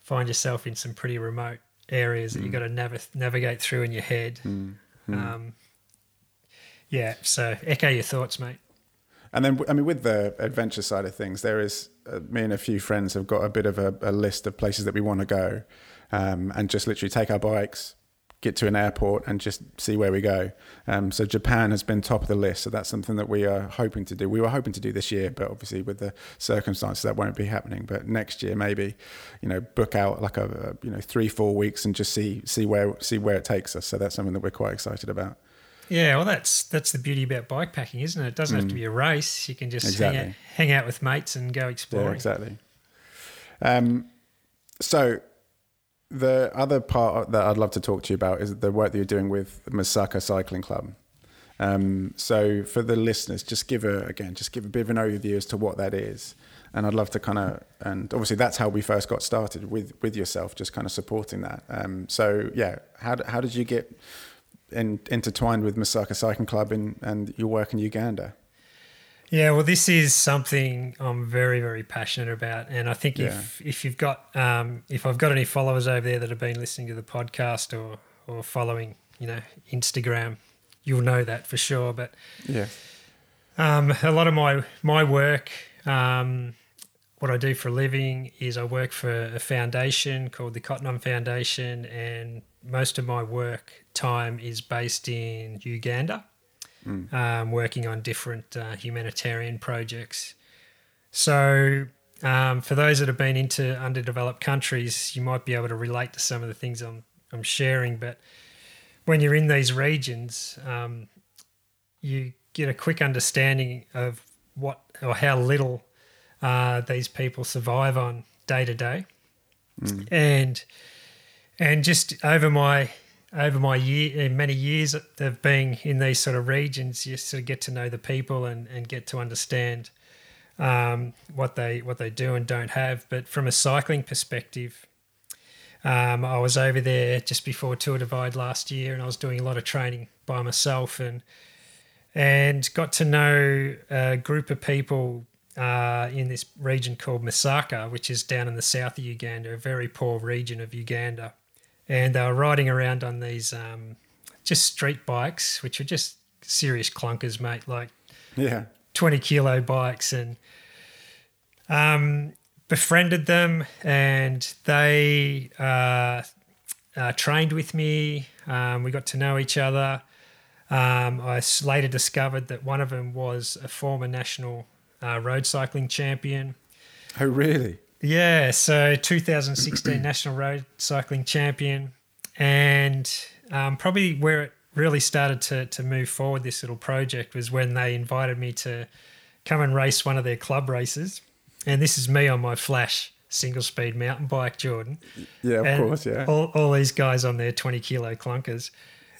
[SPEAKER 2] find yourself in some pretty remote areas that mm. you've got to nav- navigate through in your head.
[SPEAKER 1] Mm.
[SPEAKER 2] mm. Um, yeah, so echo your thoughts, mate.
[SPEAKER 1] And then, I mean, with the adventure side of things, there is uh, me and a few friends have got a bit of a, a list of places that we want to go, um, and just literally take our bikes, get to an airport and just see where we go. Um, so Japan has been top of the list. So that's something that we are hoping to do. We were hoping to do this year, but obviously with the circumstances that won't be happening. But next year, maybe, you know, book out like a, a you know three four weeks and just see see where see where it takes us. So that's something that we're quite excited about.
[SPEAKER 2] Yeah, well, that's that's the beauty about bike packing, isn't it? It doesn't mm. have to mm. be a race. You can just exactly. hang, out, hang out with mates and go exploring.
[SPEAKER 1] Yeah, exactly. Um, so the other part that I'd love to talk to you about is the work that you're doing with Masaka Cycling Club. Um, so for the listeners, just give a again, just give a bit of an overview as to what that is, and I'd love to kind of and obviously that's how we first got started with with yourself, just kind of supporting that. Um, so yeah, how how did you get in, intertwined with Masaka Cycling Club in, and your work in Uganda?
[SPEAKER 2] Yeah, well, this is something I'm very, very passionate about, and I think yeah. if if you've got um, if I've got any followers over there that have been listening to the podcast or or following, you know, Instagram, you'll know that for sure. But
[SPEAKER 1] yeah,
[SPEAKER 2] um, a lot of my my work, um, what I do for a living is I work for a foundation called the Cotton On Foundation, and most of my work time is based in Uganda mm. um, working on different uh, humanitarian projects. So, um, for those that have been into underdeveloped countries, you might be able to relate to some of the things I'm, I'm sharing. But when you're in these regions, um, you get a quick understanding of what or how little uh, these people survive on day to day, mm. and and just over my over my year, uh, many years of being in these sort of regions, you sort of get to know the people and, and get to understand um, what they what they do and don't have. But from a cycling perspective, um, I was over there just before Tour Divide last year, and I was doing a lot of training by myself and and got to know a group of people uh, in this region called Masaka, which is down in the south of Uganda, a very poor region of Uganda and they were riding around on these um, just street bikes, which are just serious clunkers, mate. Like
[SPEAKER 1] yeah,
[SPEAKER 2] twenty kilo bikes, and um, befriended them, and they uh, uh, trained with me. Um, we got to know each other. Um, I later discovered that one of them was a former national uh, road cycling champion.
[SPEAKER 1] Oh, really?
[SPEAKER 2] Yeah, so 2016 (clears throat) National Road Cycling Champion, and um, probably where it really started to to move forward this little project was when they invited me to come and race one of their club races, and this is me on my flash single speed mountain bike, Jordan.
[SPEAKER 1] Yeah, of
[SPEAKER 2] and
[SPEAKER 1] course, yeah.
[SPEAKER 2] All, all these guys on their twenty kilo clunkers,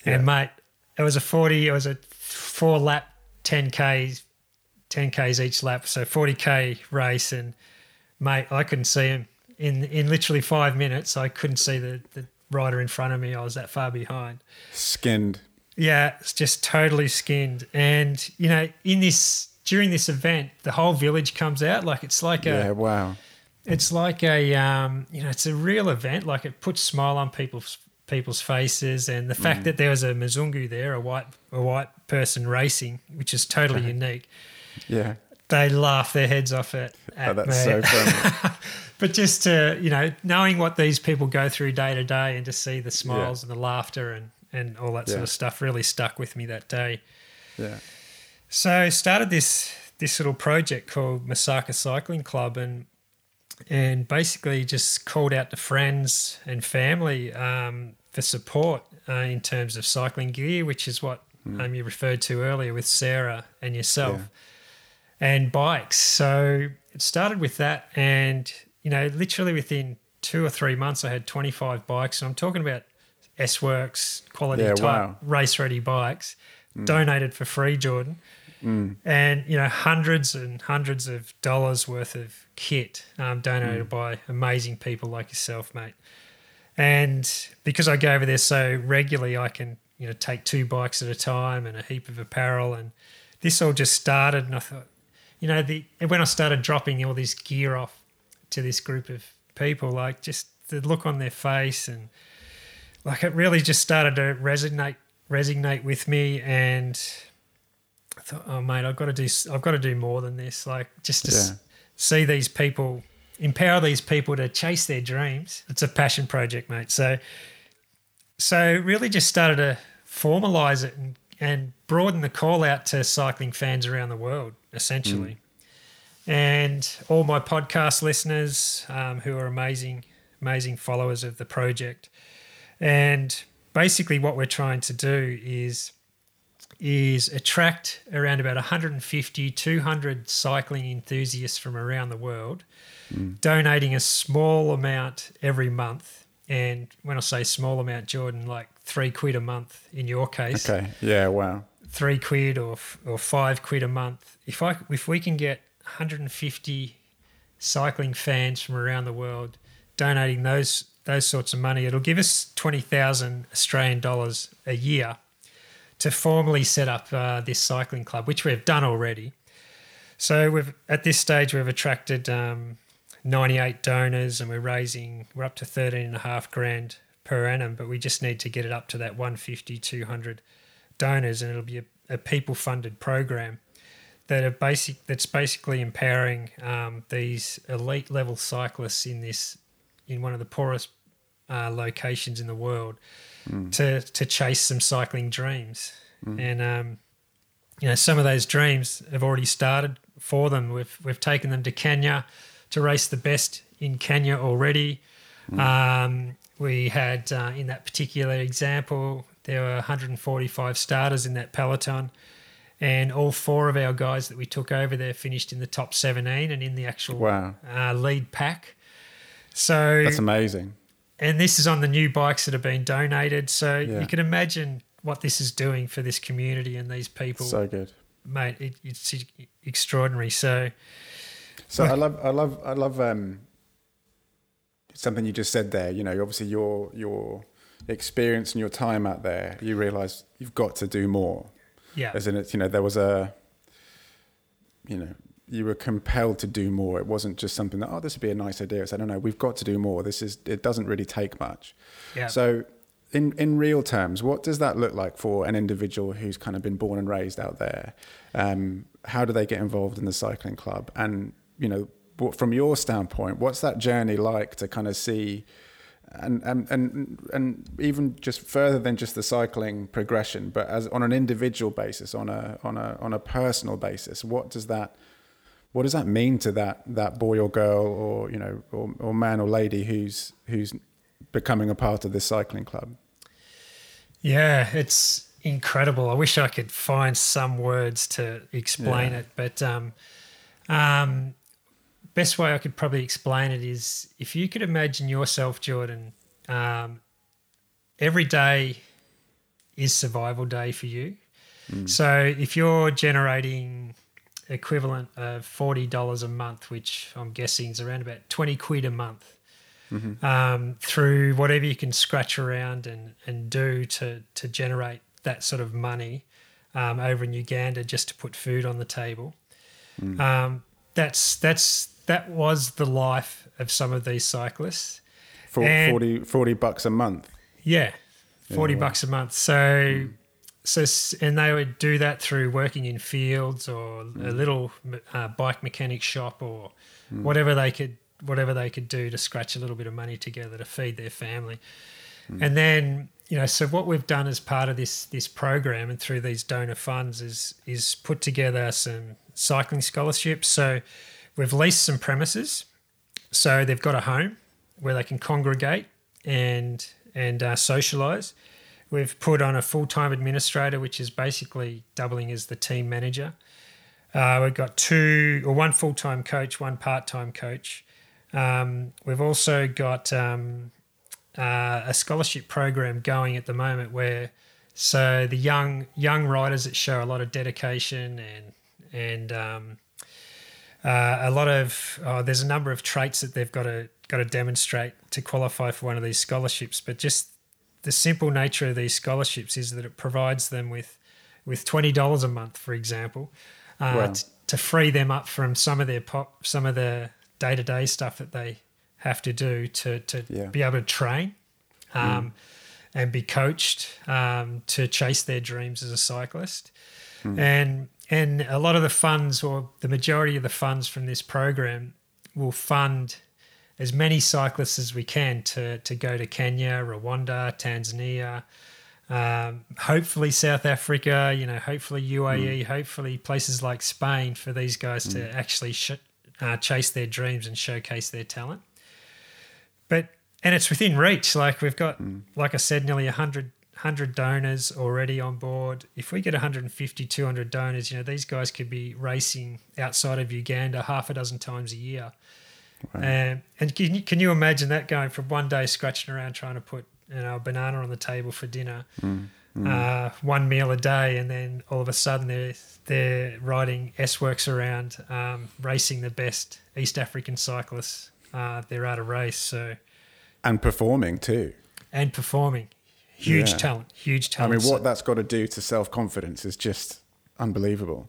[SPEAKER 1] Yeah.
[SPEAKER 2] and mate, it was a forty. It was a four lap, ten k's, ten k's each lap, so forty k race, and mate, I couldn't see him in in literally five minutes. I couldn't see the the rider in front of me. I was that far behind.
[SPEAKER 1] Skinned.
[SPEAKER 2] Yeah, it's just totally skinned. And you know, in this during this event, the whole village comes out. Like it's like a
[SPEAKER 1] Yeah, wow.
[SPEAKER 2] it's like a um, you know, it's a real event. Like it puts smile on people's people's faces, and the
[SPEAKER 1] Mm.
[SPEAKER 2] fact that there was a Mzungu there, a white a white person racing, which is totally unique.
[SPEAKER 1] Yeah.
[SPEAKER 2] They laugh their heads off it at
[SPEAKER 1] Oh, that's
[SPEAKER 2] me.
[SPEAKER 1] so funny. (laughs)
[SPEAKER 2] but just to you know, knowing what these people go through day to day, and to see the smiles and the laughter and and all that sort of stuff really stuck with me that day.
[SPEAKER 1] yeah.
[SPEAKER 2] So started this this little project called Masaka Cycling Club and and basically just called out to friends and family um, for support uh, in terms of cycling gear, which is what um, you referred to earlier with Sarah and yourself,
[SPEAKER 1] Yeah.
[SPEAKER 2] And bikes. So it started with that, and you know, literally within two or three months, I had 25 bikes, and I'm talking about S Works quality
[SPEAKER 1] Yeah,
[SPEAKER 2] type
[SPEAKER 1] wow.
[SPEAKER 2] race ready bikes, mm. donated for free, Jordan mm. and you know hundreds and hundreds of dollars worth of kit um, donated mm. by amazing people like yourself, mate. And because I go over there so regularly, I can you know take two bikes at a time and a heap of apparel. And this all just started, and I thought, you know, the when I started dropping all this gear off to this group of people, like just the look on their face and like it really just started to resonate resonate with me and I thought, oh mate, I've got to do, I've got to do more than this. Like just to s- see these people, empower these people to chase their dreams. It's a passion project, mate. So, so really just started to formalize it and, and broaden the call out to cycling fans around the world, essentially. And all my podcast listeners um, who are amazing, amazing followers of the project. And basically, what we're trying to do is is attract around about 150, 200 cycling enthusiasts from around the world, donating a small amount every month. And when I say small amount, Jordan, like three quid a month in your case,
[SPEAKER 1] Okay. Yeah, wow.
[SPEAKER 2] three quid or or five quid a month. If I if we can get 150 cycling fans from around the world donating those those sorts of money, it'll give us 20,000 Australian dollars a year to formally set up uh, this cycling club, which we've done already. So we've at this stage we've attracted um, 98 donors and we're raising we're up to 13 and a half grand per annum, but we just need to get it up to that 150 200 donors and it'll be a, a people funded program that are basic that's basically empowering um, these elite level cyclists in this in one of the poorest uh, locations in the world to to chase some cycling dreams. And um, you know some of those dreams have already started for them. We've we've taken them to Kenya to race the best in Kenya already. Um, we had uh, in that particular example there were 145 starters in that peloton and all four of our guys that we took over there finished in the top 17 and in the actual
[SPEAKER 1] Wow.
[SPEAKER 2] uh, lead pack so
[SPEAKER 1] That's amazing.
[SPEAKER 2] and this is on the new bikes that have been donated. So
[SPEAKER 1] Yeah.
[SPEAKER 2] you can imagine what this is doing for this community and these people,
[SPEAKER 1] So good.
[SPEAKER 2] mate. It, it's extraordinary. So
[SPEAKER 1] So I love, I love, I love um, something you just said there. You know, obviously your your experience and your time out there, you realise you've got to do more.
[SPEAKER 2] yeah,
[SPEAKER 1] As in, it's you know, there was a, you know, you were compelled to do more. It wasn't just something that oh, this would be a nice idea. It's I don't know, we've got to do more. This is it doesn't really take much.
[SPEAKER 2] yeah.
[SPEAKER 1] So, in in real terms, what does that look like for an individual who's kind of been born and raised out there? Um, how do they get involved in the cycling club? And you know, from your standpoint, what's that journey like to kind of see? And, and and and even just further than just the cycling progression, but as on an individual basis, on a on a on a personal basis, what does that what does that mean to that that boy or girl or you know or, or man or lady who's who's becoming a part of this cycling club
[SPEAKER 2] Yeah, it's incredible. I wish I could find some words to explain
[SPEAKER 1] Yeah.
[SPEAKER 2] it, but um, um, best way I could probably explain it is if you could imagine yourself, Jordan, um, every day is survival day for you. So if you're generating equivalent of forty dollars a month, which I'm guessing is around about twenty quid a month, um, through whatever you can scratch around and, and do to to generate that sort of money um, over in Uganda just to put food on the table. Um, that's that's that was the life of some of these cyclists.
[SPEAKER 1] For,
[SPEAKER 2] And-
[SPEAKER 1] 40, 40 bucks a month.
[SPEAKER 2] Yeah, forty
[SPEAKER 1] wow.
[SPEAKER 2] bucks a month. So, so and they would do that through working in fields or a mm. little uh, bike mechanic shop or mm. whatever they could whatever they could do to scratch a little bit of money together to feed their family. Mm. And then you know, so what we've done as part of this this program and through these donor funds is is put together some cycling scholarships. So we've leased some premises, so they've got a home where they can congregate and and uh, socialize. We've put on a full time administrator, which is basically doubling as the team manager. Uh, we've got two or one full time coach, one part time coach. Um, we've also got um, uh, a scholarship program going at the moment where so the young young riders that show a lot of dedication and and um, uh, a lot of oh, there's a number of traits that they've got to got to demonstrate to qualify for one of these scholarships. But just the simple nature of these scholarships is that it provides them with with twenty dollars a month, for example, uh,
[SPEAKER 1] Wow.
[SPEAKER 2] t- to free them up from some of their pop, some of the day to day stuff that they have to do to to
[SPEAKER 1] Yeah.
[SPEAKER 2] be able to train. Um, And be coached um, to chase their dreams as a cyclist, and and a lot of the funds or the majority of the funds from this program will fund as many cyclists as we can to to go to Kenya, Rwanda, Tanzania, um, hopefully South Africa, you know, hopefully UAE, hopefully places like Spain for these guys to actually sh- uh, chase their dreams and showcase their talent. But and it's within reach. Like we've got, like I said, nearly 100, 100 donors already on board. If we get 150, 200 donors, you know, these guys could be racing outside of Uganda half a dozen times a year. Um, and can you, can you imagine that going from one day scratching around trying to put you know a banana on the table for dinner, Uh, one meal a day, and then all of a sudden they're they're riding S works around, um, racing the best East African cyclists. Uh, they're at a race, so
[SPEAKER 1] And performing too.
[SPEAKER 2] and performing, huge
[SPEAKER 1] Yeah.
[SPEAKER 2] talent, huge talent.
[SPEAKER 1] I
[SPEAKER 2] mean,
[SPEAKER 1] what that's got to do to self confidence is just unbelievable.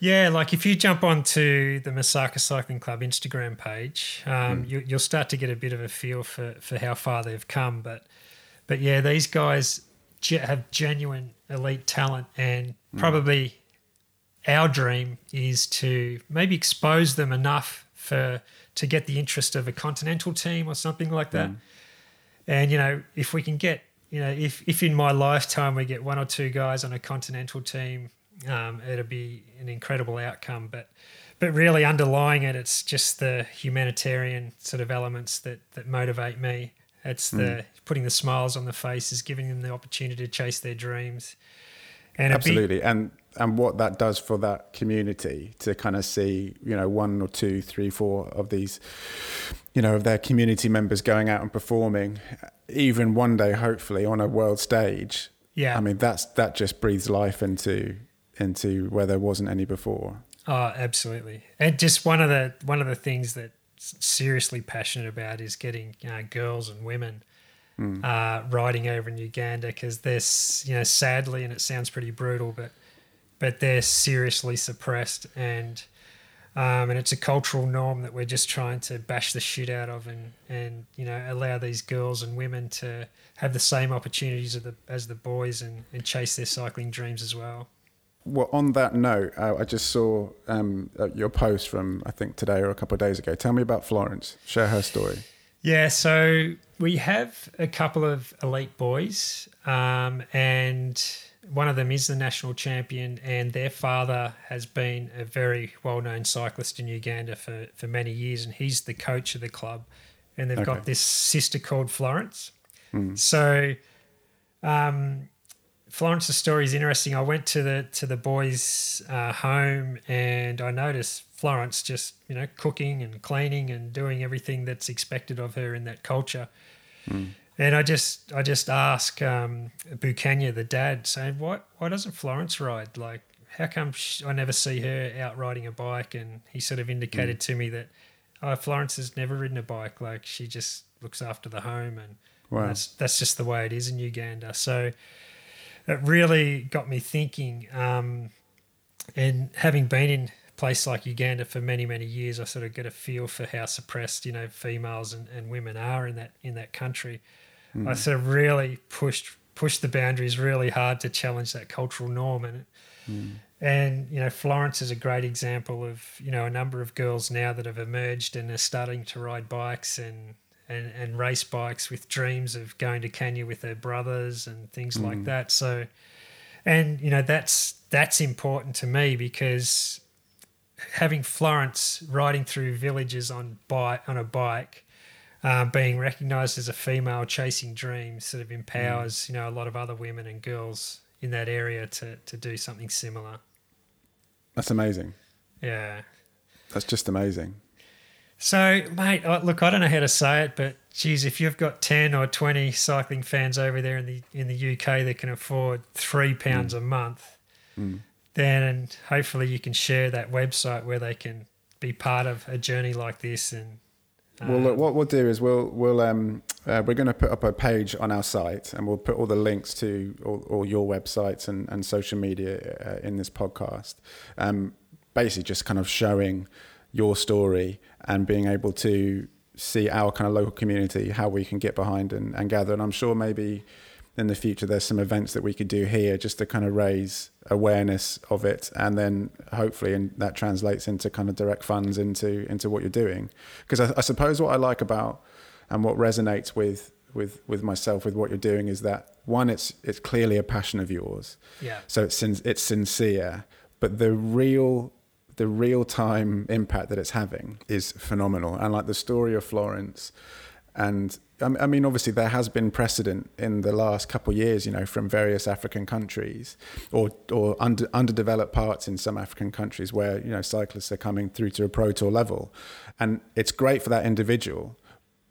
[SPEAKER 2] Yeah, like if you jump onto the Masaka Cycling Club Instagram page, um, hmm. you, you'll start to get a bit of a feel for, for how far they've come. But but yeah, these guys have genuine elite talent, and hmm. probably our dream is to maybe expose them enough for to get the interest of a continental team or something like that. Hmm. And you know, if we can get, you know, if if in my lifetime we get one or two guys on a continental team, um, it'll be an incredible outcome. But but really underlying it, it's just the humanitarian sort of elements that that motivate me. It's the putting the smiles on the faces, giving them the opportunity to chase their dreams. And
[SPEAKER 1] Absolutely. and and what that does for that community to kind of see, you know, one or two, three, four of these, you know, of their community members going out and performing, even one day, hopefully, on a world stage.
[SPEAKER 2] Yeah.
[SPEAKER 1] I mean, that's that just breathes life into into where there wasn't any before.
[SPEAKER 2] Oh, absolutely. And just one of the one of the things that seriously passionate about is getting uh, girls and women uh, riding over in Uganda because they're you know sadly and it sounds pretty brutal, but but they're seriously suppressed and. Um, and it's a cultural norm that we're just trying to bash the shit out of, and, and you know allow these girls and women to have the same opportunities as the as the boys and, and chase their cycling dreams as well.
[SPEAKER 1] Well, on that note, uh, I just saw um, uh, your post from I think today or a couple of days ago. Tell me about Florence. Share her story.
[SPEAKER 2] Yeah, so we have a couple of elite boys, um, and one of them is the national champion, and their father has been a very well known cyclist in Uganda for, for many years, and he's the coach of the club. And they've
[SPEAKER 1] Okay.
[SPEAKER 2] got this sister called Florence. So, um, Florence's story is interesting. I went to the to the boys' uh, home and I noticed Florence just you know cooking and cleaning and doing everything that's expected of her in that culture. Mm. And I just I just ask um, Bukanya, the dad, saying, "What? Why doesn't Florence ride? Like, how come she, I never see her out riding a bike?" And he sort of indicated mm. to me that oh, Florence has never ridden a bike. Like, she just looks after the home, and, wow. and that's that's just the way it is in Uganda. So it really got me thinking. Um, and having been in place like Uganda for many many years, I sort of get a feel for how suppressed you know females and, and women are in that in that country. Mm. I sort of really pushed pushed the boundaries really hard to challenge that cultural norm and mm. and you know Florence is a great example of you know a number of girls now that have emerged and are starting to ride bikes and and, and race bikes with dreams of going to Kenya with their brothers and things mm. like that so and you know that's that's important to me because having Florence riding through villages on bike on a bike uh, being recognised as a female chasing dreams sort of empowers mm. you know a lot of other women and girls in that area to to do something similar.
[SPEAKER 1] That's amazing.
[SPEAKER 2] Yeah,
[SPEAKER 1] that's just amazing.
[SPEAKER 2] So, mate, look, I don't know how to say it, but geez, if you've got ten or twenty cycling fans over there in the in the UK that can afford three pounds mm. a month, mm. then hopefully you can share that website where they can be part of a journey like this and
[SPEAKER 1] well, look, what we'll do is we'll we'll um, uh, we're going to put up a page on our site, and we'll put all the links to all, all your websites and, and social media uh, in this podcast. Um, basically, just kind of showing your story and being able to see our kind of local community, how we can get behind and, and gather. And I'm sure maybe in the future there's some events that we could do here just to kind of raise awareness of it. And then hopefully and that translates into kind of direct funds into into what you're doing. Because I, I, suppose what I like about and what resonates with with with myself with what you're doing is that one it's it's clearly a passion of yours.
[SPEAKER 2] Yeah.
[SPEAKER 1] So it's it's sincere. But the real the real time impact that it's having is phenomenal. And like the story of Florence and um, I mean, obviously, there has been precedent in the last couple of years, you know, from various African countries or or under, underdeveloped parts in some African countries where you know cyclists are coming through to a pro tour level, and it's great for that individual.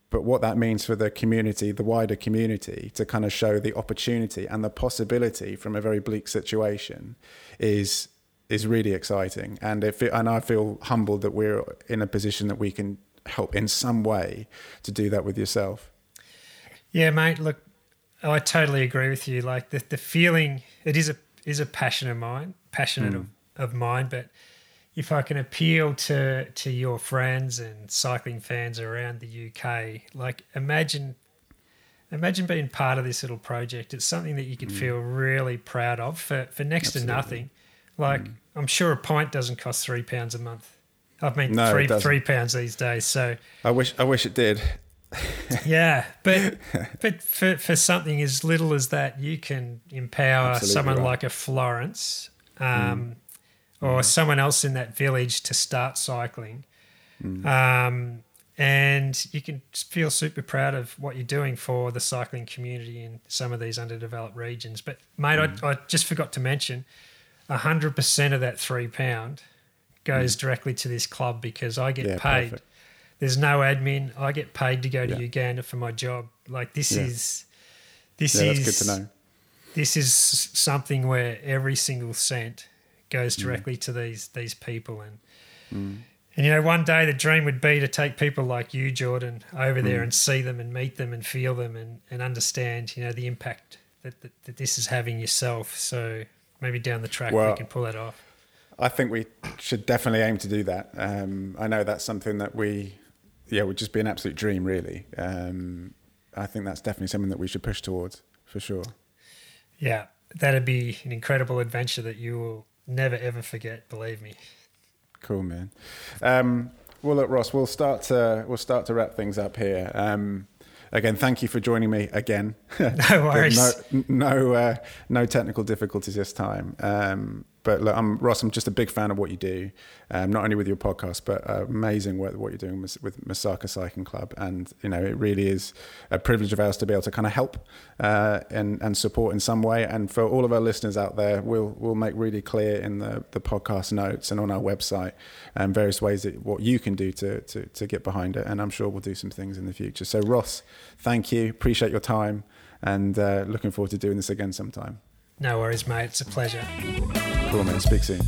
[SPEAKER 1] But what that means for the community, the wider community, to kind of show the opportunity and the possibility from a very bleak situation, is is really exciting. And it, and I feel humbled that we're in a position that we can help in some way to do that with yourself.
[SPEAKER 2] Yeah, mate. Look, I totally agree with you. Like the, the feeling, it is a is a passion of mine, passionate mm. of, of mine. But if I can appeal to to your friends and cycling fans around the UK, like imagine imagine being part of this little project. It's something that you could mm. feel really proud of for, for next Absolutely. to nothing. Like mm. I'm sure a pint doesn't cost three pounds a month. I mean no, three three pounds these days. So
[SPEAKER 1] I wish I wish it did. (laughs)
[SPEAKER 2] yeah, but (laughs) but for for something as little as that, you can empower Absolutely someone right. like a Florence, um, mm. or mm. someone else in that village to start cycling, mm. um, and you can feel super proud of what you're doing for the cycling community in some of these underdeveloped regions. But mate, I, mm. I just forgot to mention, hundred percent of that three pound goes mm. directly to this club because I get yeah, paid. Perfect. There's no admin. I get paid to go to yeah. Uganda for my job. Like this yeah. is this is
[SPEAKER 1] good to know.
[SPEAKER 2] This is something where every single cent goes mm. directly mm. to these these people and mm. and you know one day the dream would be to take people like you Jordan over there mm. and see them and meet them and feel them and, and understand you know the impact that, that, that this is having yourself so maybe down the track well, we can pull that off
[SPEAKER 1] I think we should definitely aim to do that. Um, I know that's something that we, yeah, would just be an absolute dream, really. Um, I think that's definitely something that we should push towards for sure.
[SPEAKER 2] Yeah, that'd be an incredible adventure that you will never ever forget. Believe me.
[SPEAKER 1] Cool, man. Um, well, look, Ross, we'll start to we'll start to wrap things up here. Um, again, thank you for joining me again. (laughs) (laughs)
[SPEAKER 2] No worries.
[SPEAKER 1] no no, uh, no technical difficulties this time. Um, but look, I'm Ross. I'm just a big fan of what you do, um, not only with your podcast, but uh, amazing what, what you're doing with, with Masaka Cycling Club. And you know, it really is a privilege of ours to be able to kind of help uh, and and support in some way. And for all of our listeners out there, we'll we'll make really clear in the the podcast notes and on our website um, various ways that what you can do to, to to get behind it. And I'm sure we'll do some things in the future. So Ross, thank you. Appreciate your time and uh, looking forward to doing this again sometime.
[SPEAKER 2] No worries, mate. It's a pleasure.
[SPEAKER 1] Cool, man. Speak soon.